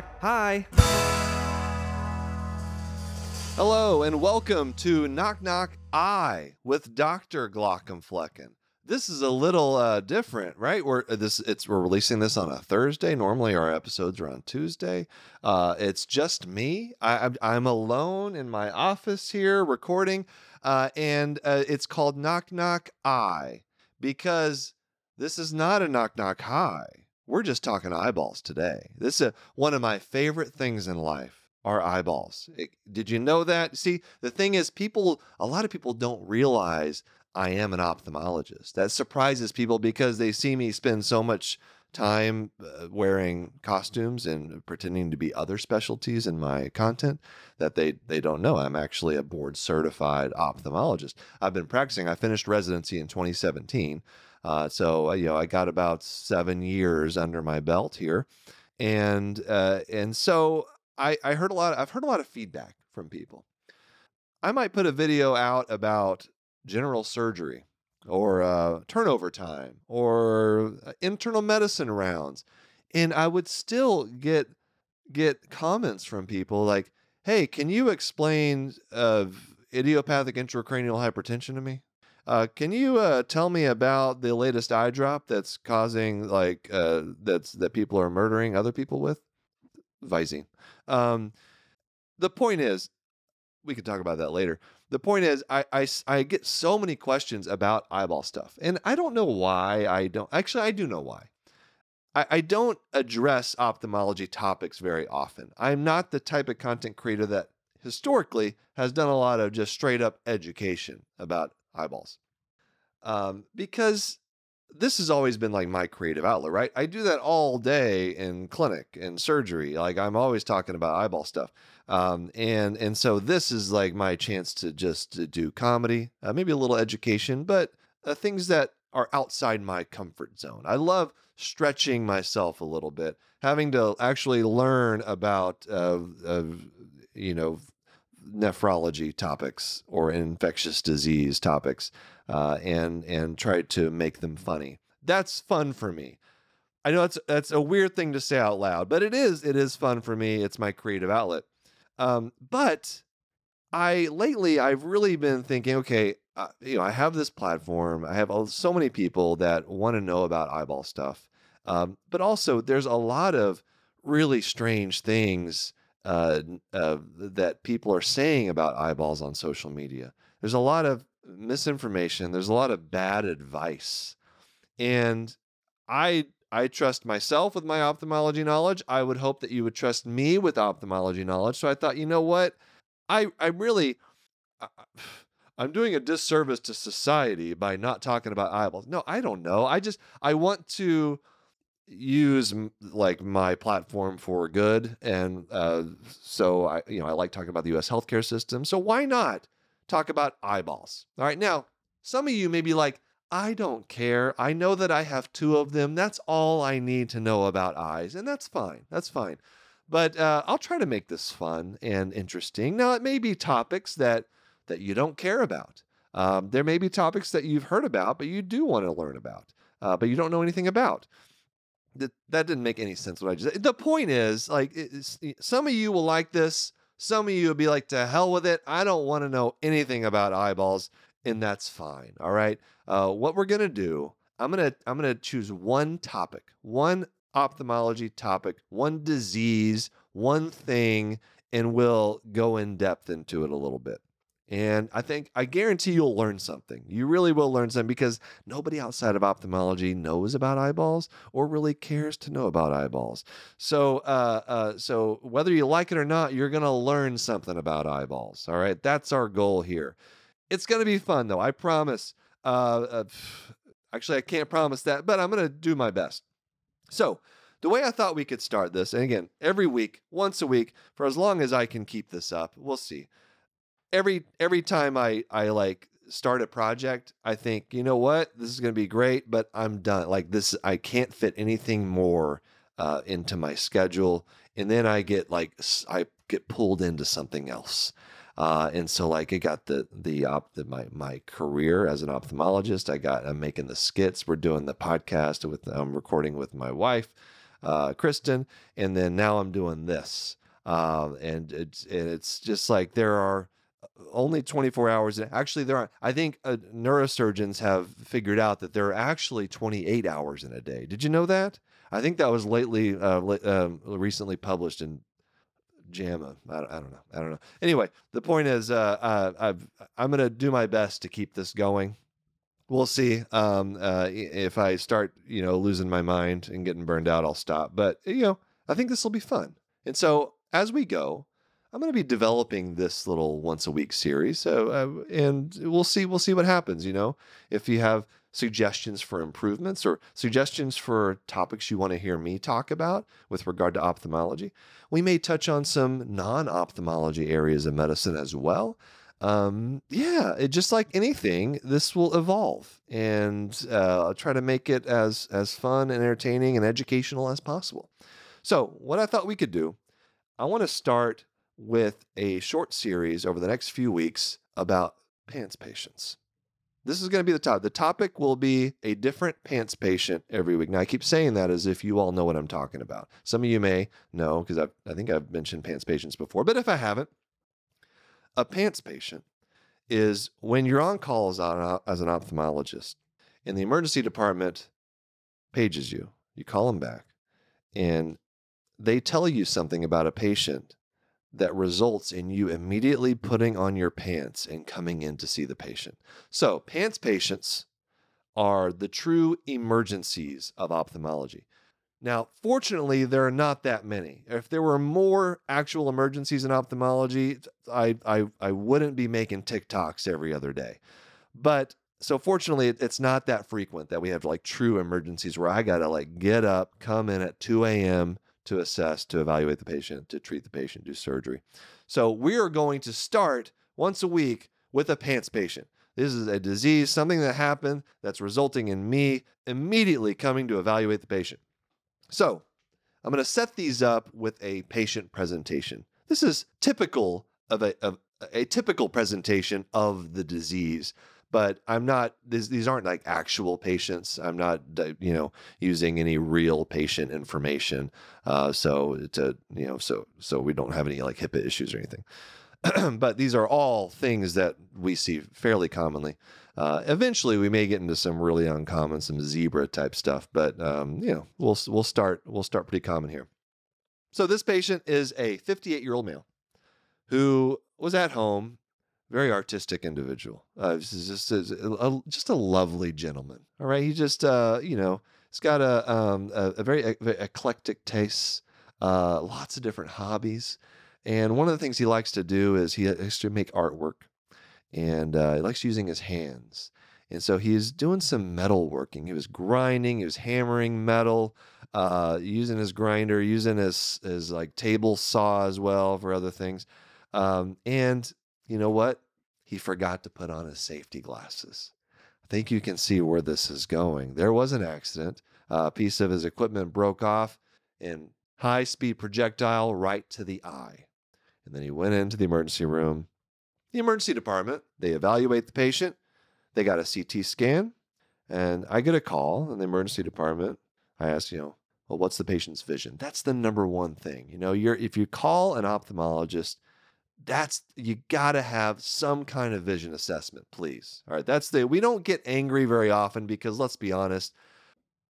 knock. Hi. Hello and welcome to Knock Knock Eye with Dr. Glaucomflecken. This is a little uh, different, right? We're uh, this it's we're releasing this on a Thursday. Normally our episodes are on Tuesday. Uh, it's just me. I, I'm- alone in my office here recording, uh, and uh, it's called Knock Knock Eye because this is not a Knock Knock Hi. We're just talking eyeballs today. This is a, one of my favorite things in life are eyeballs. It- did you know that? See, the thing is, people, a lot of people don't realize I am an ophthalmologist. That surprises people because they see me spend so much time uh, wearing costumes and pretending to be other specialties in my content that they they don't know I'm actually a board certified ophthalmologist. I've been practicing. I finished residency in 2017. Uh, so uh, you know I got about seven years under my belt here, and uh, and so I I heard a lot. I've heard a lot of feedback from people. I might put a video out about general surgery or uh, turnover time or uh, internal medicine rounds, and I would still get get comments from people like, "Hey, can you explain uh, idiopathic intracranial hypertension to me?" Uh, can you uh, tell me about the latest eye drop that's causing like uh, that's that people are murdering other people with? Visine. Um, the point is, we could talk about that later. The point is, I I get so many questions about eyeball stuff, and I don't know why. I don't actually. I do know why. I, I don't address ophthalmology topics very often. I'm not the type of content creator that historically has done a lot of just straight up education about eyeballs. Um, because this has always been like my creative outlet, right? I do that all day in clinic and surgery. Like I'm always talking about eyeball stuff. Um, and and so this is like my chance to just to do comedy, uh, maybe a little education, but uh, things that are outside my comfort zone. I love stretching myself a little bit, having to actually learn about uh, uh, you know nephrology topics or infectious disease topics uh, and and try to make them funny. That's fun for me. I know that's that's a weird thing to say out loud, but it is it is fun for me. It's my creative outlet. Um, but I lately I've really been thinking, okay, uh, you know, I have this platform. I have all, so many people that want to know about eyeball stuff, um, but also there's a lot of really strange things uh, uh, that people are saying about eyeballs on social media. There's a lot of misinformation. There's a lot of bad advice, and I I trust myself with my ophthalmology knowledge. I would hope that you would trust me with ophthalmology knowledge. So I thought, you know what, I I really. I- I'm doing a disservice to society by not talking about eyeballs. No, I don't know. I just I want to use like my platform for good and uh, so i you know i like talking about the us healthcare system so why not talk about eyeballs? All right now some of you may be like i don't care. I know that i have two of them. That's all i need to know about eyes and that's fine. That's fine. But uh, i'll try to make this fun and interesting. Now it may be topics that that you don't care about. Um, there may be topics that you've heard about but you do want to learn about uh, but you don't know anything about that that didn't make any sense what I just said. The point is, like, some of you will like this. Some of you will be like, to hell with it. I don't want to know anything about eyeballs, and that's fine. All right. Uh, what we're gonna do, I'm gonna I'm gonna choose one topic, one ophthalmology topic, one disease, one thing, and we'll go in depth into it a little bit. And I think I guarantee you'll learn something. You really will learn something because nobody outside of ophthalmology knows about eyeballs or really cares to know about eyeballs. So, uh, uh, so whether you like it or not, you're gonna learn something about eyeballs. All right, that's our goal here. It's gonna be fun though, I promise. Uh, uh, actually, I can't promise that, but I'm gonna do my best. So, the way I thought we could start this, and again, every week, once a week, for as long as I can keep this up, we'll see. Every every time I I like start a project, I think, you know what, this is going to be great, but I'm done. Like this, I can't fit anything more uh, into my schedule, and then I get like I get pulled into something else. Uh, and so like I got the the op the, my my career as an ophthalmologist. I got I'm making the skits. We're doing the podcast with I'm recording with my wife. uh, Kristen, and then now I'm doing this. Um, and it's and it's just like there are only 24 hours. Actually, there are. I think uh, neurosurgeons have figured out that there are actually 28 hours in a day. Did you know that? I think that was lately, uh, um, recently published in JAMA. I, I, don't know. I don't know. Anyway, the point is, uh, uh i am going to do my best to keep this going. We'll see. Um, uh, if I start, you know, losing my mind and getting burned out, I'll stop. But you know, I think this will be fun. And so as we go, I'm going to be developing this little once a week series. So, uh, and we'll see, we'll see what happens. You know, if you have suggestions for improvements or suggestions for topics you want to hear me talk about with regard to ophthalmology, we may touch on some non ophthalmology areas of medicine as well. Um, yeah, it, just like anything, this will evolve, and uh, I'll try to make it as as fun and entertaining and educational as possible. So, what I thought we could do, I want to start with a short series over the next few weeks about pants patients. This is going to be the topic. The topic will be a different pants patient every week. Now, I keep saying that as if you all know what I'm talking about. Some of you may know because I think I've mentioned pants patients before, but if I haven't, a pants patient is when you're on call as an ophthalmologist and the emergency department pages you, you call them back, and they tell you something about a patient that results in you immediately putting on your pants and coming in to see the patient. So, pants patients are the true emergencies of ophthalmology. Now, fortunately, there are not that many. If there were more actual emergencies in ophthalmology, I, I, I wouldn't be making TikToks every other day. But so fortunately, it's not that frequent that we have like true emergencies where I got to like get up, come in at 2 a.m., to assess, to evaluate the patient, to treat the patient, do surgery. So we are going to start once a week with a pants patient. This is a disease, something that happened that's resulting in me immediately coming to evaluate the patient. So I'm going to set these up with a patient presentation. This is typical of a, of a typical presentation of the disease but I'm not these these aren't like actual patients. I'm not you know using any real patient information. Uh, so to you know so so we don't have any like HIPAA issues or anything. but these are all things that we see fairly commonly. Uh, eventually, we may get into some really uncommon, some zebra type stuff, but um, you know we'll we'll start we'll start pretty common here. So this patient is a 58 year old male who was at home very artistic individual. Uh, is just a, just a lovely gentleman. All right, he just uh, you know he's got a um, a, a very, eclectic taste, uh, lots of different hobbies, and one of the things he likes to do is he likes to make artwork, and uh, he likes using his hands. And so he's doing some metal working. He was grinding, he was hammering metal, uh, using his grinder, using his his like table saw as well for other things. Um, and you know what? He forgot to put on his safety glasses. I think you can see where this is going. There was an accident. a piece of his equipment broke off in high speed projectile right to the eye. And then he went into the emergency room. The emergency department, they evaluate the patient. They got a CT scan. And I get a call in the emergency department. I ask, you know, well, what's the patient's vision? That's the number one thing. You know, you're if you call an ophthalmologist, that's you got to have some kind of vision assessment, please. All right, that's the we don't get angry very often because let's be honest,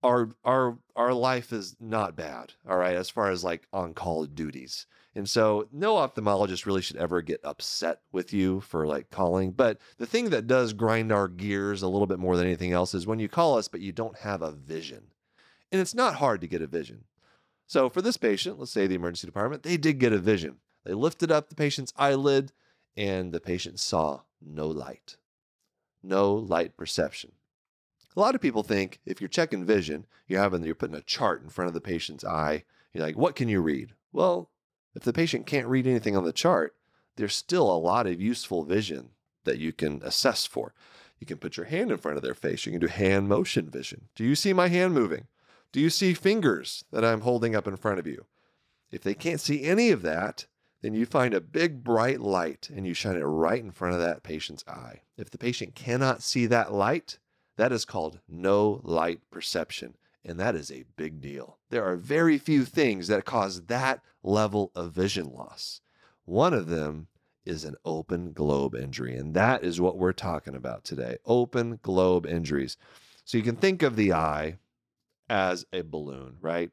our our our life is not bad. All right, as far as like on call duties. And so no ophthalmologist really should ever get upset with you for like calling. But the thing that does grind our gears a little bit more than anything else is when you call us, but you don't have a vision. And it's not hard to get a vision. So for this patient, let's say the emergency department, they did get a vision. They lifted up the patient's eyelid, and the patient saw no light. No light perception. A lot of people think if you're checking vision, you're having you're putting a chart in front of the patient's eye. You're like, what can you read? Well, if the patient can't read anything on the chart, there's still a lot of useful vision that you can assess for. You can put your hand in front of their face. You can do hand motion vision. Do you see my hand moving? Do you see fingers that I'm holding up in front of you? If they can't see any of that, then you find a big bright light and you shine it right in front of that patient's eye. If the patient cannot see that light, that is called no light perception. And that is a big deal. There are very few things that cause that level of vision loss. One of them is an open globe injury. And that is what we're talking about today open globe injuries. So you can think of the eye as a balloon, right?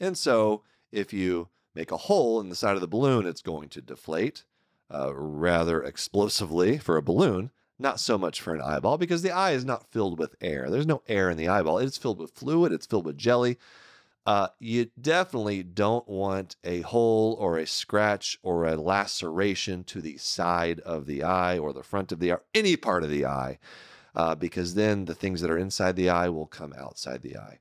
And so if you make a hole in the side of the balloon, it's going to deflate uh, rather explosively for a balloon, not so much for an eyeball because the eye is not filled with air. There's no air in the eyeball, it's filled with fluid, it's filled with jelly. Uh, you definitely don't want a hole or a scratch or a laceration to the side of the eye or the front of the eye, any part of the eye, uh, because then the things that are inside the eye will come outside the eye.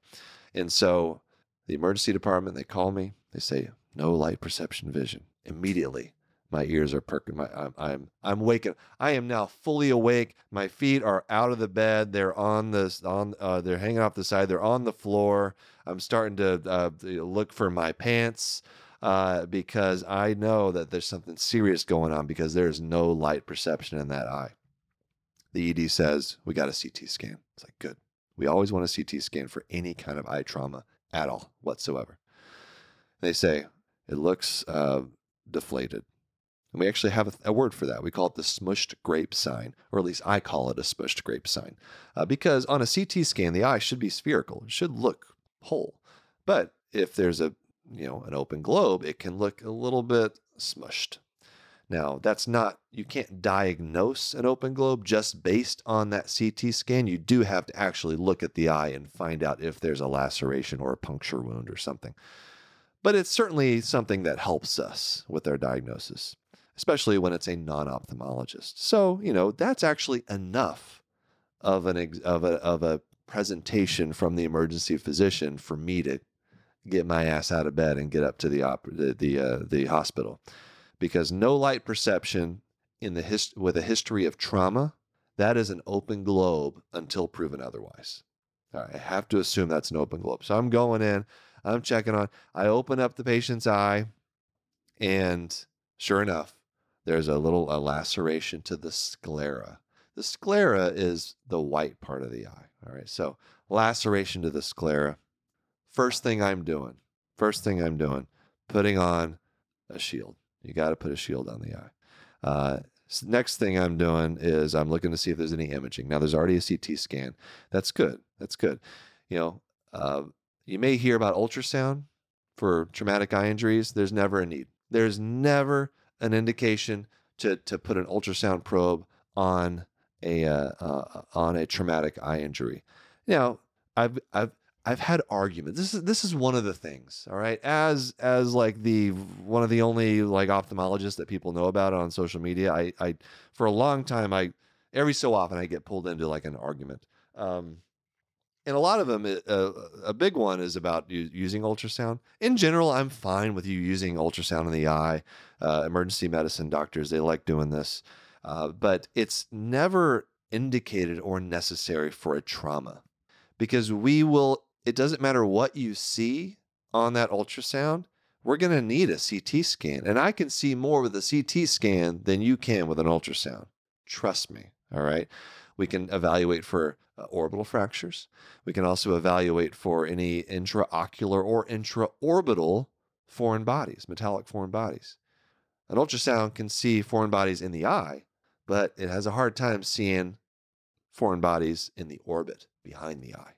And so the emergency department, they call me, they say, no light perception vision. Immediately, my ears are perking. My, I'm, I'm, I'm waking. I am now fully awake. My feet are out of the bed. They're on the on. Uh, they're hanging off the side. They're on the floor. I'm starting to uh, look for my pants uh, because I know that there's something serious going on because there's no light perception in that eye. The ED says we got a CT scan. It's like good. We always want a CT scan for any kind of eye trauma at all whatsoever. They say it looks uh, deflated. And we actually have a, a, word for that. We call it the smushed grape sign, or at least I call it a smushed grape sign, uh, because on a CT scan, the eye should be spherical. It should look whole. But if there's a you know an open globe, it can look a little bit smushed. Now, that's not, you can't diagnose an open globe just based on that CT scan. You do have to actually look at the eye and find out if there's a laceration or a puncture wound or something. But it's certainly something that helps us with our diagnosis, especially when it's a non ophthalmologist. So, you know, that's actually enough of, an ex- of, a, of a presentation from the emergency physician for me to get my ass out of bed and get up to the, op- the, the, uh, the hospital because no light perception in the hist- with a history of trauma that is an open globe until proven otherwise. I have to assume that's an open globe. So I'm going in, I'm checking on. I open up the patient's eye, and sure enough, there's a little a laceration to the sclera. The sclera is the white part of the eye. All right, so laceration to the sclera. First thing I'm doing, first thing I'm doing, putting on a shield. You got to put a shield on the eye. Uh, next thing I'm doing is I'm looking to see if there's any imaging. Now, there's already a CT scan. That's good. That's good. You know, uh, you may hear about ultrasound for traumatic eye injuries. There's never a need. There's never an indication to to put an ultrasound probe on a uh, uh, on a traumatic eye injury. Now, I've I've I've had arguments. This is this is one of the things, all right. As as like the one of the only like ophthalmologists that people know about on social media, I I for a long time I every so often I get pulled into like an argument. Um, and a lot of them, uh, a big one is about using ultrasound. In general, I'm fine with you using ultrasound in the eye. Uh, emergency medicine doctors, they like doing this, uh, but it's never indicated or necessary for a trauma because we will it doesn't matter what you see on that ultrasound, we're going to need a CT scan. And I can see more with a CT scan than you can with an ultrasound. Trust me. All right. We can evaluate for uh, orbital fractures. We can also evaluate for any intraocular or intraorbital foreign bodies, metallic foreign bodies. An ultrasound can see foreign bodies in the eye, but it has a hard time seeing foreign bodies in the orbit behind the eye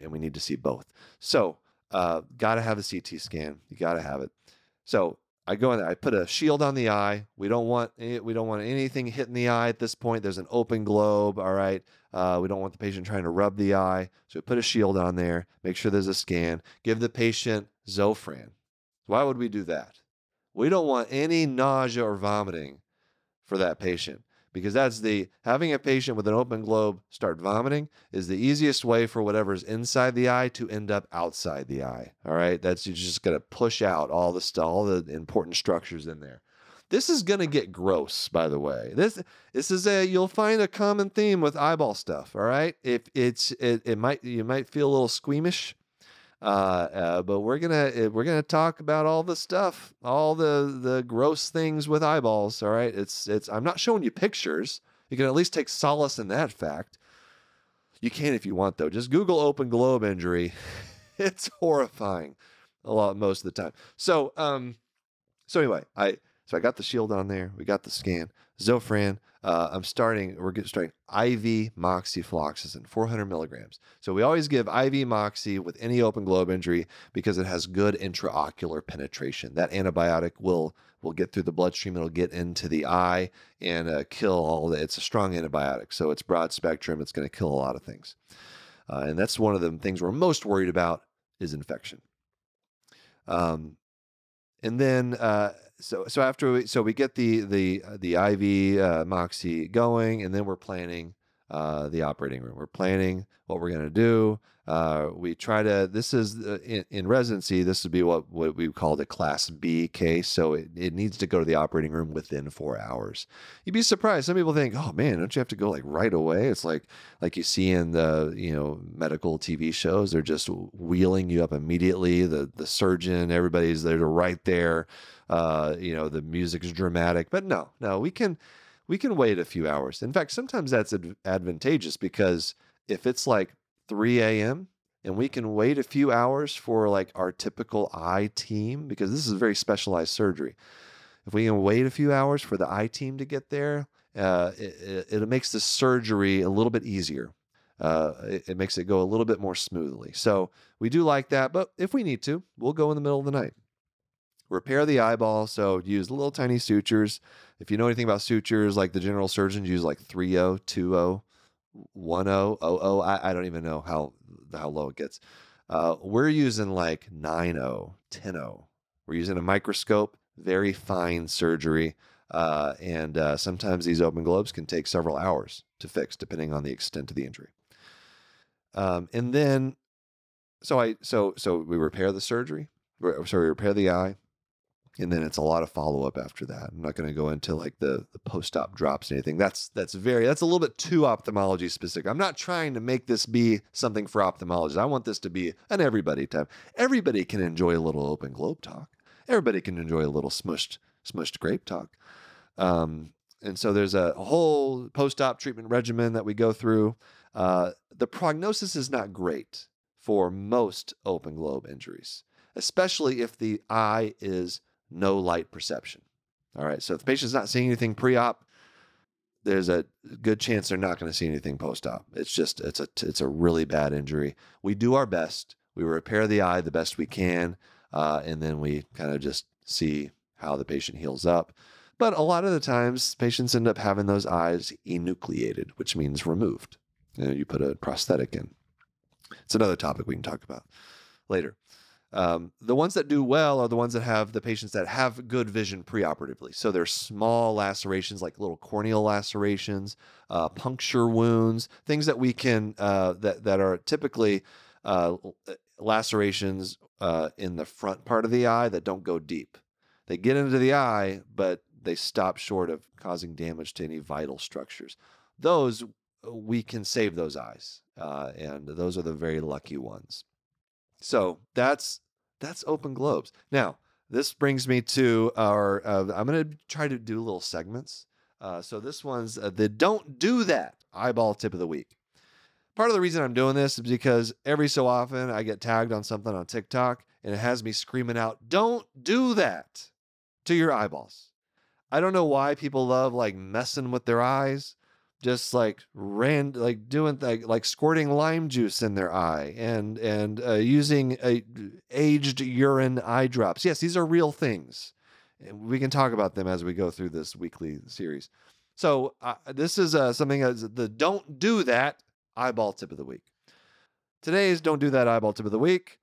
and we need to see both. So, uh, got to have a CT scan. You got to have it. So I go in there. I put a shield on the eye. We don't want any, we don't want anything hitting the eye at this point. There's an open globe. All right. Uh, we don't want the patient trying to rub the eye. So we put a shield on there. Make sure there's a scan. Give the patient Zofran. Why would we do that? We don't want any nausea or vomiting for that patient because that's the having a patient with an open globe start vomiting is the easiest way for whatever's inside the eye to end up outside the eye. All right, that's just going to push out all the stuff, all the important structures in there. This is going to get gross, by the way. This this is a you'll find a common theme with eyeball stuff. All right, if it's it, it might you might feel a little squeamish uh, uh, but we're gonna eh, we're gonna talk about all the stuff, all the the gross things with eyeballs. All right, it's it's. I'm not showing you pictures. You can at least take solace in that fact. You can if you want, though. Just Google open globe injury. it's horrifying a lot most of the time. So, um, so anyway, I so I got the shield on there. We got the scan. Zofran. Uh, I'm starting. We're getting starting IV moxifloxacin, 400 milligrams. So we always give IV moxie with any open globe injury because it has good intraocular penetration. That antibiotic will will get through the bloodstream. It'll get into the eye and uh, kill all the. It's a strong antibiotic, so it's broad spectrum. It's going to kill a lot of things, uh, and that's one of the things we're most worried about is infection. Um, and then uh, so so after we so we get the the uh, the IV uh, Moxie going, and then we're planning uh, the operating room. We're planning what we're gonna do. Uh, we try to. This is uh, in, in, residency. This would be what what we call the Class B case. So it, it needs to go to the operating room within four hours. You'd be surprised. Some people think, "Oh man, don't you have to go like right away?" It's like like you see in the you know medical TV shows. They're just wheeling you up immediately. The the surgeon, everybody's there right there. Uh, you know the music's dramatic, but no, no, we can we can wait a few hours. In fact, sometimes that's advantageous because if it's like 3 a.m. and we can wait a few hours for like our typical eye team because this is very specialized surgery. If we can wait a few hours for the eye team to get there, uh, it, it, makes the surgery a little bit easier. Uh, it, it makes it go a little bit more smoothly. So we do like that, but if we need to, we'll go in the middle of the night. Repair the eyeball. So use little tiny sutures. If you know anything about sutures, like the general surgeons use like 3 2 one o o o. I, I don't even know how how low it gets. Uh, we're using like 9 10 We're using a microscope, very fine surgery. Uh, and uh, sometimes these open globes can take several hours to fix, depending on the extent of the injury. Um, and then, so I so so we repair the surgery. So we repair the eye and then it's a lot of follow up after that. I'm not going to go into like the, the post op drops and anything. That's that's very that's a little bit too ophthalmology specific. I'm not trying to make this be something for ophthalmologists. I want this to be an everybody type. Everybody can enjoy a little open globe talk. Everybody can enjoy a little smushed smushed grape talk. Um, and so there's a whole post op treatment regimen that we go through. Uh, the prognosis is not great for most open globe injuries, especially if the eye is no light perception. All right. So if the patient's not seeing anything pre-op, there's a good chance they're not going to see anything post-op. It's just it's a it's a really bad injury. We do our best. We repair the eye the best we can, uh, and then we kind of just see how the patient heals up. But a lot of the times, patients end up having those eyes enucleated, which means removed. You, know, you put a prosthetic in. It's another topic we can talk about later. Um, the ones that do well are the ones that have the patients that have good vision preoperatively. So they're small lacerations, like little corneal lacerations, uh, puncture wounds, things that we can uh, that that are typically uh, lacerations uh, in the front part of the eye that don't go deep. They get into the eye, but they stop short of causing damage to any vital structures. Those we can save those eyes, uh, and those are the very lucky ones. So that's that's open globes. Now, this brings me to our. Uh, I'm going to try to do little segments. Uh, so this one's uh, the don't do that eyeball tip of the week. Part of the reason I'm doing this is because every so often I get tagged on something on TikTok and it has me screaming out, "Don't do that to your eyeballs." I don't know why people love like messing with their eyes just like ran like doing like like squirting lime juice in their eye and and uh, using a, aged urine eye drops. Yes, these are real things. And we can talk about them as we go through this weekly series. So uh, this is uh, something as the don't do that eyeball tip of the week. Today's don't do that eyeball tip of the week.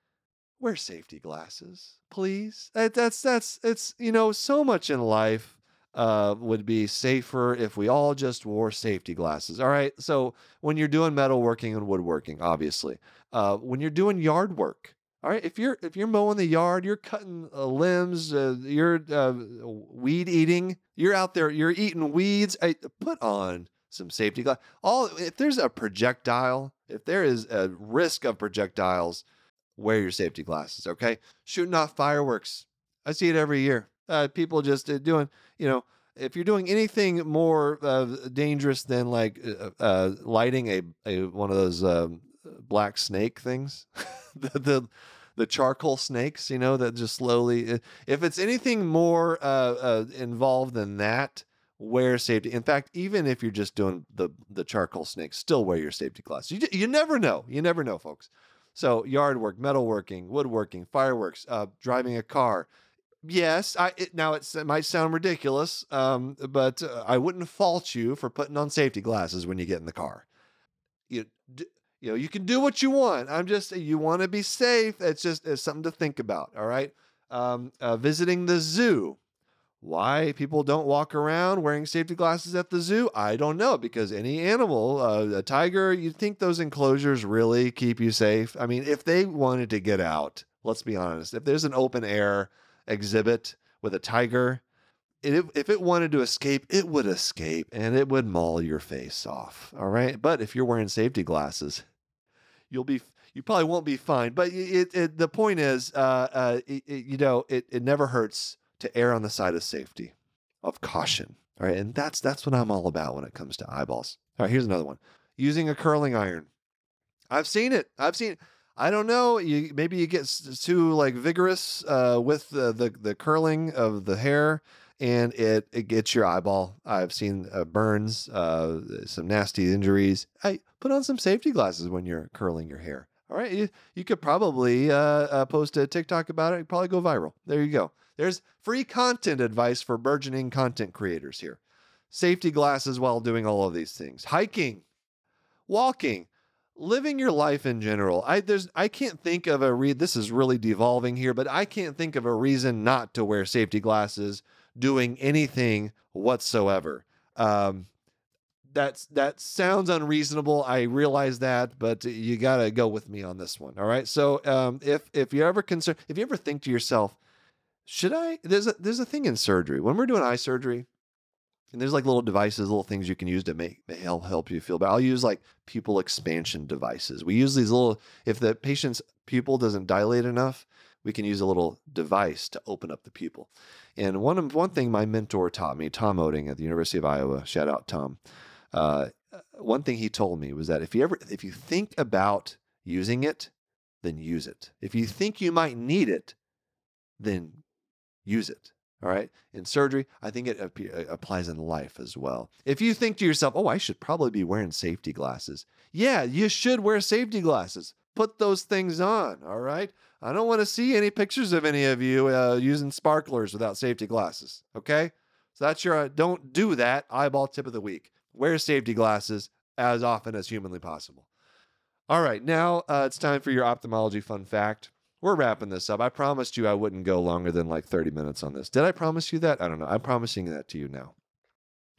Wear safety glasses, please. That, that's that's it's you know so much in life uh, would be safer if we all just wore safety glasses. All right. So when you're doing metalworking and woodworking, obviously, uh, when you're doing yard work, all right. If you're if you're mowing the yard, you're cutting uh, limbs, uh, you're uh, weed eating, you're out there, you're eating weeds. I, put on some safety glass. All if there's a projectile, if there is a risk of projectiles, wear your safety glasses. Okay. Shooting off fireworks. I see it every year uh, people just uh, doing, you know, if you're doing anything more uh, dangerous than like uh, uh, lighting a, a one of those um, black snake things, the, the the charcoal snakes, you know, that just slowly. If it's anything more uh, uh, involved than that, wear safety. In fact, even if you're just doing the the charcoal snakes, still wear your safety glasses. You you never know. You never know, folks. So yard work, metalworking, woodworking, fireworks, uh, driving a car. Yes, I it, now it might sound ridiculous, um, but uh, I wouldn't fault you for putting on safety glasses when you get in the car. You you know you can do what you want. I'm just you want to be safe. It's just it's something to think about. All right. Um, uh, visiting the zoo. Why people don't walk around wearing safety glasses at the zoo, I don't know. Because any animal, uh, a tiger, you'd think those enclosures really keep you safe. I mean, if they wanted to get out, let's be honest, if there's an open air exhibit with a tiger, if it wanted to escape, it would escape and it would maul your face off. All right. But if you're wearing safety glasses, you'll be you probably won't be fine. But it, it the point is, uh, uh, it, you know, it, it never hurts to err on the side of safety, of caution. All right. And that's that's what I'm all about when it comes to eyeballs. All right, here's another one. Using a curling iron. I've seen it. I've seen I don't know. You maybe you get too like vigorous uh, with the, the the curling of the hair, and it it gets your eyeball. I've seen uh, burns, uh, some nasty injuries. I put on some safety glasses when you're curling your hair. All right, you, you could probably uh, uh, post a TikTok about it. Probably go viral. There you go. There's free content advice for burgeoning content creators here. Safety glasses while doing all of these things. Hiking, walking, living your life in general. I there's I can't think of a read. this is really devolving here, but I can't think of a reason not to wear safety glasses doing anything whatsoever. Um, that's that sounds unreasonable. I realize that, but you got to go with me on this one. All right. So um, if if you're ever concern, if you ever think to yourself, should I? There's a there's a thing in surgery when we're doing eye surgery, and there's like little devices, little things you can use to make help help you feel better. I'll use like pupil expansion devices. We use these little if the patient's pupil doesn't dilate enough, we can use a little device to open up the pupil. And one one thing my mentor taught me, Tom Oetting at the University of Iowa, shout out Tom. Uh, one thing he told me was that if you ever if you think about using it, then use it. If you think you might need it, then use it. All right. In surgery, I think it ap- uh, applies in life as well. If you think to yourself, oh, I should probably be wearing safety glasses. Yeah, you should wear safety glasses. Put those things on. All right. I don't want to see any pictures of any of you uh, using sparklers without safety glasses. Okay. So that's your, uh, don't do that. Eyeball tip of the week. Wear safety glasses as often as humanly possible. All right. Now uh, it's time for your ophthalmology fun fact we're wrapping this up. I promised you I wouldn't go longer than like 30 minutes on this. Did I promise you that? I don't know. I'm promising that to you now.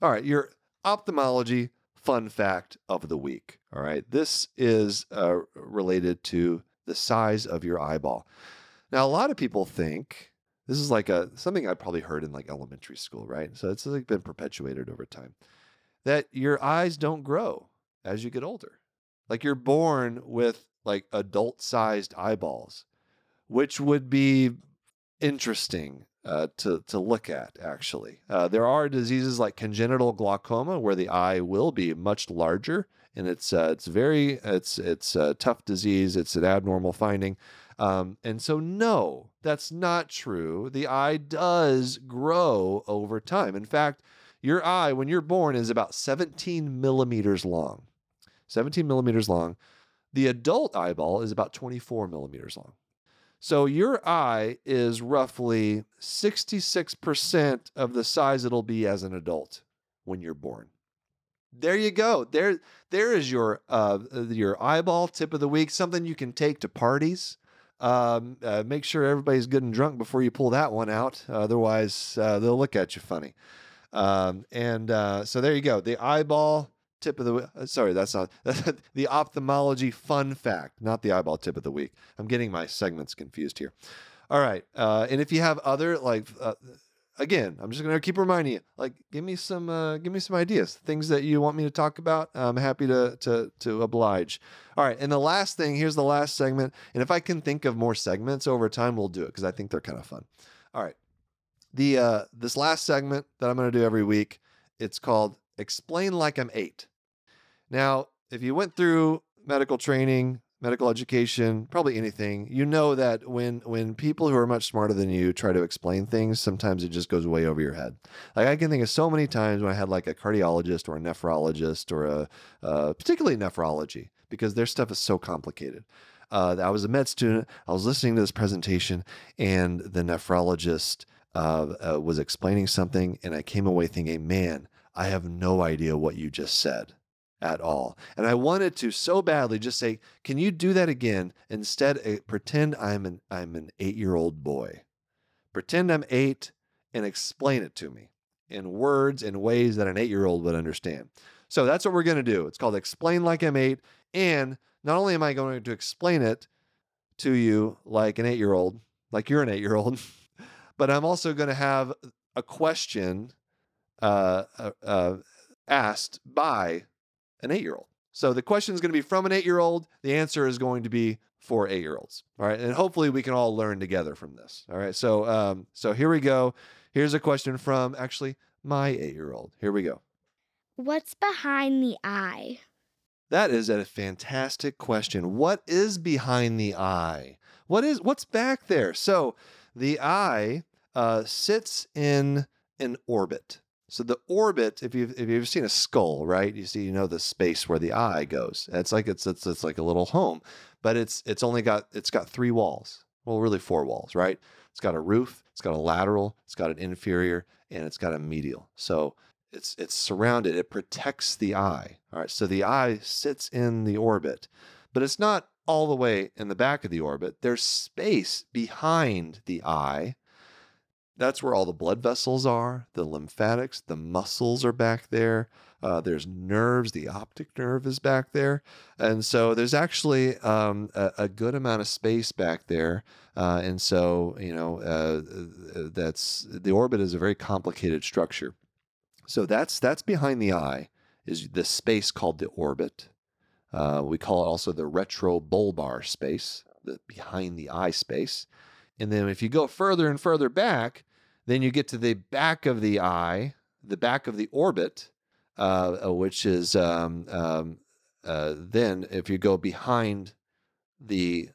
All right, your ophthalmology fun fact of the week. All right, this is uh, related to the size of your eyeball. Now, a lot of people think this is like a something I probably heard in like elementary school, right? So it's like been perpetuated over time that your eyes don't grow as you get older. Like you're born with like adult sized eyeballs which would be interesting uh, to to look at. Actually, uh, there are diseases like congenital glaucoma where the eye will be much larger, and it's uh, it's very it's it's a tough disease. It's an abnormal finding, um, and so no, that's not true. The eye does grow over time. In fact, your eye when you're born is about 17 millimeters long. 17 millimeters long. The adult eyeball is about 24 millimeters long. So your eye is roughly 66% of the size it'll be as an adult when you're born. There you go. There, there is your uh, your eyeball tip of the week. Something you can take to parties. Um, uh, make sure everybody's good and drunk before you pull that one out. Otherwise, uh, they'll look at you funny. Um, and uh, so there you go. The eyeball tip of the uh, sorry that's not the ophthalmology fun fact not the eyeball tip of the week. I'm getting my segments confused here. All right uh, and if you have other like uh, again i'm just going to keep reminding you like give me some uh, give me some ideas things that you want me to talk about i'm happy to to to oblige. All right and the last thing here's the last segment and if i can think of more segments over time we'll do it because i think they're kind of fun. All right The uh, this last segment that I'm going to do every week, it's called "Explain Like I'm Eight. Now, if you went through medical training, medical education, probably anything, you know that when when people who are much smarter than you try to explain things, sometimes it just goes way over your head. Like I can think of so many times when I had like a cardiologist or a nephrologist or a uh, particularly nephrology because their stuff is so complicated. Uh, I was a med student. I was listening to this presentation, and the nephrologist uh, uh, was explaining something, and I came away thinking, "Man, I have no idea what you just said." At all. And I wanted to so badly just say, "Can you do that again?" Instead, pretend I'm an I'm an 8-year-old boy. Pretend I'm 8 and explain it to me in words and ways that an 8-year-old would understand. So that's what we're going to do. It's called explain like I'm 8 and not only am I going to explain it to you like an 8-year-old, like you're an 8-year-old, but I'm also going to have a question uh, uh, uh, asked by an eight year old. So the question is going to be from an eight year old. The answer is going to be for eight year olds. All right. And hopefully we can all learn together from this. All right. So, um, so here we go. Here's a question from actually my eight year old. Here we go. What's behind the eye? That is a fantastic question. What is behind the eye? What is what's back there? So the eye uh, sits in an orbit. So the orbit, if you've if you've seen a skull, right? You see, you know the space where the eye goes. It's like it's it's it's like a little home, but it's it's only got it's got three walls. Well, really four walls, right? It's got a roof, it's got a lateral, it's got an inferior, and it's got a medial. So it's it's surrounded. It protects the eye. All right. So the eye sits in the orbit, but it's not all the way in the back of the orbit. There's space behind the eye that's where all the blood vessels are, the lymphatics, the muscles are back there. Uh, there's nerves, the optic nerve is back there. And so there's actually um, a, a, good amount of space back there. Uh, and so, you know, uh, uh, that's the orbit is a very complicated structure. So that's that's behind the eye is the space called the orbit. Uh, we call it also the retrobulbar space, the behind the eye space. And then if you go further and further back, then you get to the back of the eye, the back of the orbit, uh, uh, which is um, um, uh, then if you go behind the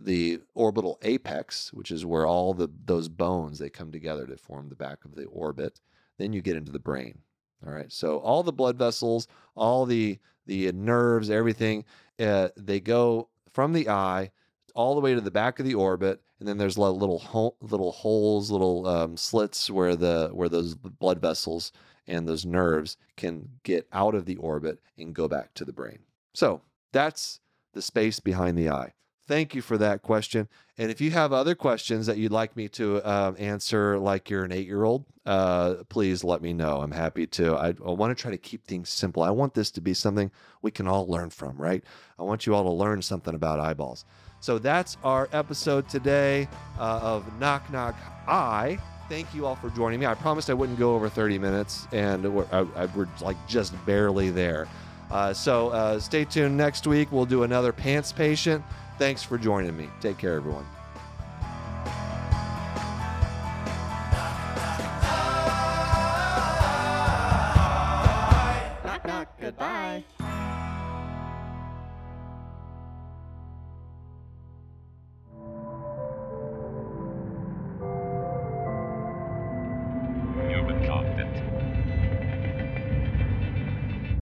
the orbital apex, which is where all the those bones they come together to form the back of the orbit, then you get into the brain. All right, so all the blood vessels, all the the nerves, everything, uh, they go from the eye all the way to the back of the orbit, and then there's little little holes, little um, slits where the where those blood vessels and those nerves can get out of the orbit and go back to the brain. So that's the space behind the eye. Thank you for that question. And if you have other questions that you'd like me to uh, answer, like you're an eight year old, uh, please let me know. I'm happy to. I, I want to try to keep things simple. I want this to be something we can all learn from, right? I want you all to learn something about eyeballs. So that's our episode today uh, of Knock Knock Eye. Thank you all for joining me. I promised I wouldn't go over 30 minutes, and we're, I, I, we're like just barely there. Uh, so uh, stay tuned next week. We'll do another pants patient. Thanks for joining me. Take care, everyone.